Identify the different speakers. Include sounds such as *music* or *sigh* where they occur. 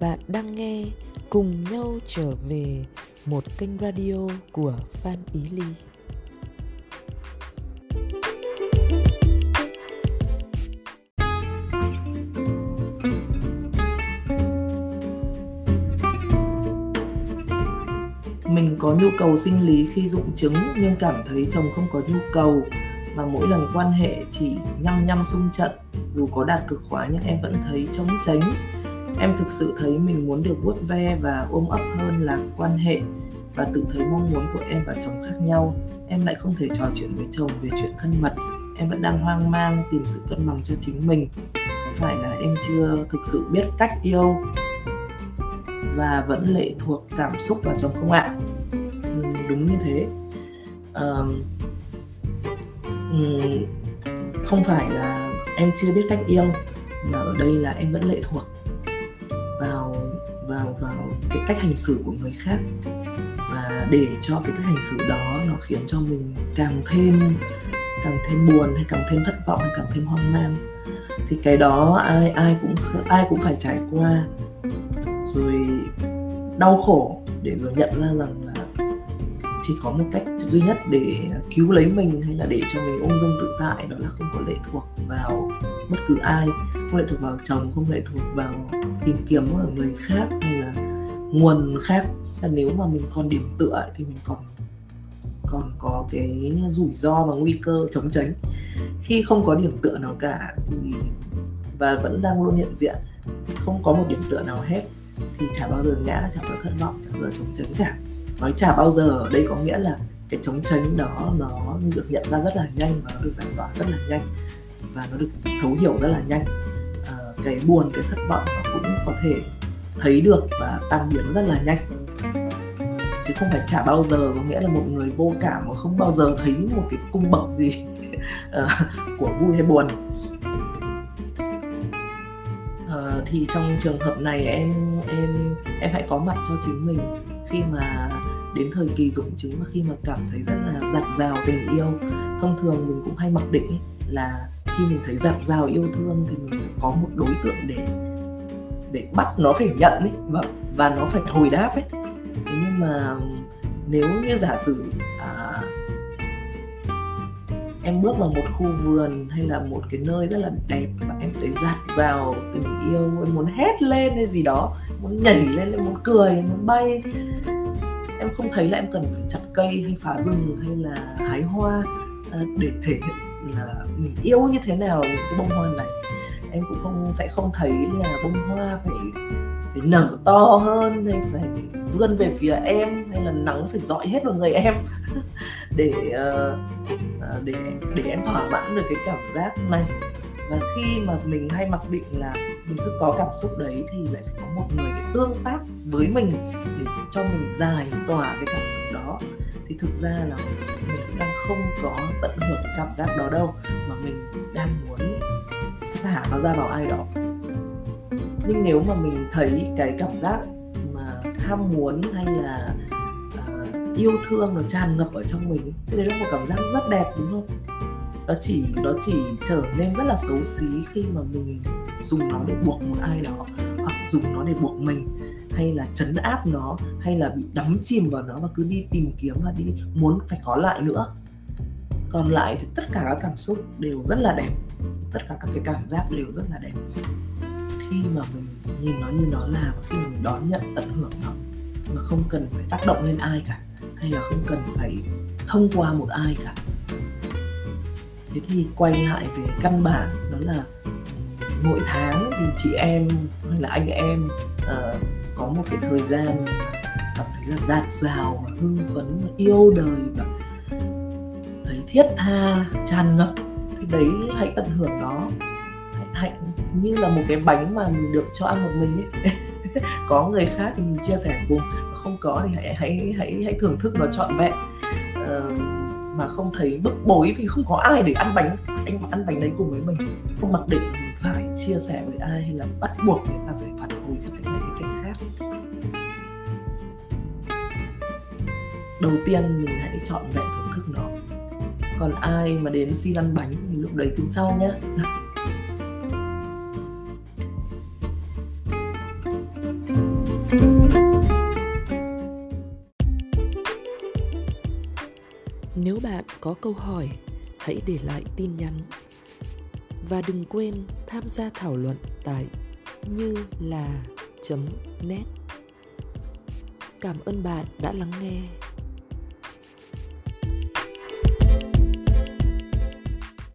Speaker 1: Bạn đang nghe Cùng nhau trở về, một kênh radio của Phan Ý Ly.
Speaker 2: Mình có nhu cầu sinh lý khi dụng trứng, nhưng cảm thấy chồng không có nhu cầu mà mỗi lần quan hệ chỉ nhăm nhăm xung trận, dù có đạt cực khoái nhưng em vẫn thấy trống tránh em thực sự thấy mình muốn được vuốt ve và ôm ấp hơn là quan hệ và tự thấy mong muốn của em và chồng khác nhau. Em lại không thể trò chuyện với chồng về chuyện thân mật. Em vẫn đang hoang mang tìm sự cân bằng cho chính mình. Có phải là em chưa thực sự biết cách yêu và vẫn lệ thuộc cảm xúc vào chồng không ạ? Ừ, đúng như thế. Ờ, ừ, không phải là em chưa biết cách yêu mà ở đây là em vẫn lệ thuộc vào vào vào cái cách hành xử của người khác. Và để cho cái cách hành xử đó nó khiến cho mình càng thêm càng thêm buồn hay càng thêm thất vọng hay càng thêm hoang mang, thì cái đó ai ai cũng ai cũng phải trải qua. Rồi đau khổ để rồi nhận ra rằng là chỉ có một cách duy nhất để cứu lấy mình hay là để cho mình ung dung tự tại đó là không có lệ thuộc vào bất cứ ai không lệ thuộc vào chồng, không lệ thuộc vào tìm kiếm ở người khác hay là nguồn khác. Là nếu mà mình còn điểm tựa thì mình còn còn có cái rủi ro và nguy cơ chống tránh khi không có điểm tựa nào cả thì, và vẫn đang luôn hiện diện, không có một điểm tựa nào hết, thì chả bao giờ ngã, chả bao giờ thất vọng, chả bao giờ chống tránh cả. Nói chả bao giờ ở đây có nghĩa là cái chống tránh đó nó được nhận ra rất là nhanh và nó được giải tỏa rất là nhanh và nó được thấu hiểu rất là nhanh cái buồn cái thất vọng nó cũng có thể thấy được và tan biến rất là nhanh. Chứ không phải chả bao giờ có nghĩa là một người vô cảm mà không bao giờ thấy một cái cung bậc gì *laughs* ờ, của vui hay buồn. À, thì trong trường hợp này em em em hãy có mặt cho chính mình khi mà đến thời kỳ dụng chứng và khi mà cảm thấy rất là dạt rào tình yêu. Thông thường mình cũng hay mặc định là khi mình thấy giặt rào yêu thương thì mình phải có một đối tượng để để bắt nó phải nhận ấy và và nó phải hồi đáp ấy. Thế nhưng mà nếu như giả sử à, em bước vào một khu vườn hay là một cái nơi rất là đẹp và em thấy giạt rào tình yêu em muốn hét lên hay gì đó muốn nhảy lên em muốn cười muốn bay em không thấy là em cần phải chặt cây hay phá rừng hay là hái hoa à, để thể hiện là mình yêu như thế nào những cái bông hoa này. Em cũng không sẽ không thấy là bông hoa phải phải nở to hơn hay phải vươn về phía em hay là nắng phải dọi hết vào người em. *laughs* Để uh, để để em thỏa mãn được cái cảm giác này. Và khi mà mình hay mặc định là mình cứ có cảm xúc đấy thì lại phải có một người để tương tác với mình để cho mình giải tỏa cái cảm xúc đó. Thì thực ra là mình không có tận hưởng cái cảm giác đó đâu mà mình đang muốn xả nó ra vào ai đó. Nhưng nếu mà mình thấy cái cảm giác mà ham muốn hay là uh, yêu thương nó tràn ngập ở trong mình thì đấy là một cảm giác rất đẹp đúng không? Nó chỉ nó chỉ trở nên rất là xấu xí khi mà mình dùng nó để buộc một ai đó hoặc dùng nó để buộc mình hay là chấn áp nó hay là bị đắm chìm vào nó và cứ đi tìm kiếm và đi muốn phải có lại nữa còn lại thì tất cả các cảm xúc đều rất là đẹp. Tất cả các cái cảm giác đều rất là đẹp. Khi mà mình nhìn nó như nó là và khi mình đón nhận tận hưởng nó mà không cần phải tác động lên ai cả hay là không cần phải thông qua một ai cả. Thế thì quay lại về căn bản đó là mỗi tháng thì chị em hay là anh em uh, có một cái thời gian cảm thấy là dạt dào và hưng phấn và yêu đời và thiết tha tràn ngập thì đấy hãy tận hưởng nó. Hãy, hãy như là một cái bánh mà mình được cho ăn một mình ấy. *laughs* Có người khác thì mình chia sẻ cùng không có thì hãy hãy hãy hãy thưởng thức nó trọn vẹn. Uh, mà không thấy bức bối vì không có ai để ăn bánh. Anh ăn bánh đấy cùng với mình không mặc định mình phải chia sẻ với ai hay là bắt buộc người ta phải phản hồi theo cách này cái cách khác. Đầu tiên mình hãy chọn vẹn thưởng thức nó còn ai mà đến xin ăn bánh thì lúc đấy tính sau nhé
Speaker 1: nếu bạn có câu hỏi, hãy để lại tin nhắn. Và đừng quên tham gia thảo luận tại như là net. Cảm ơn bạn đã lắng nghe.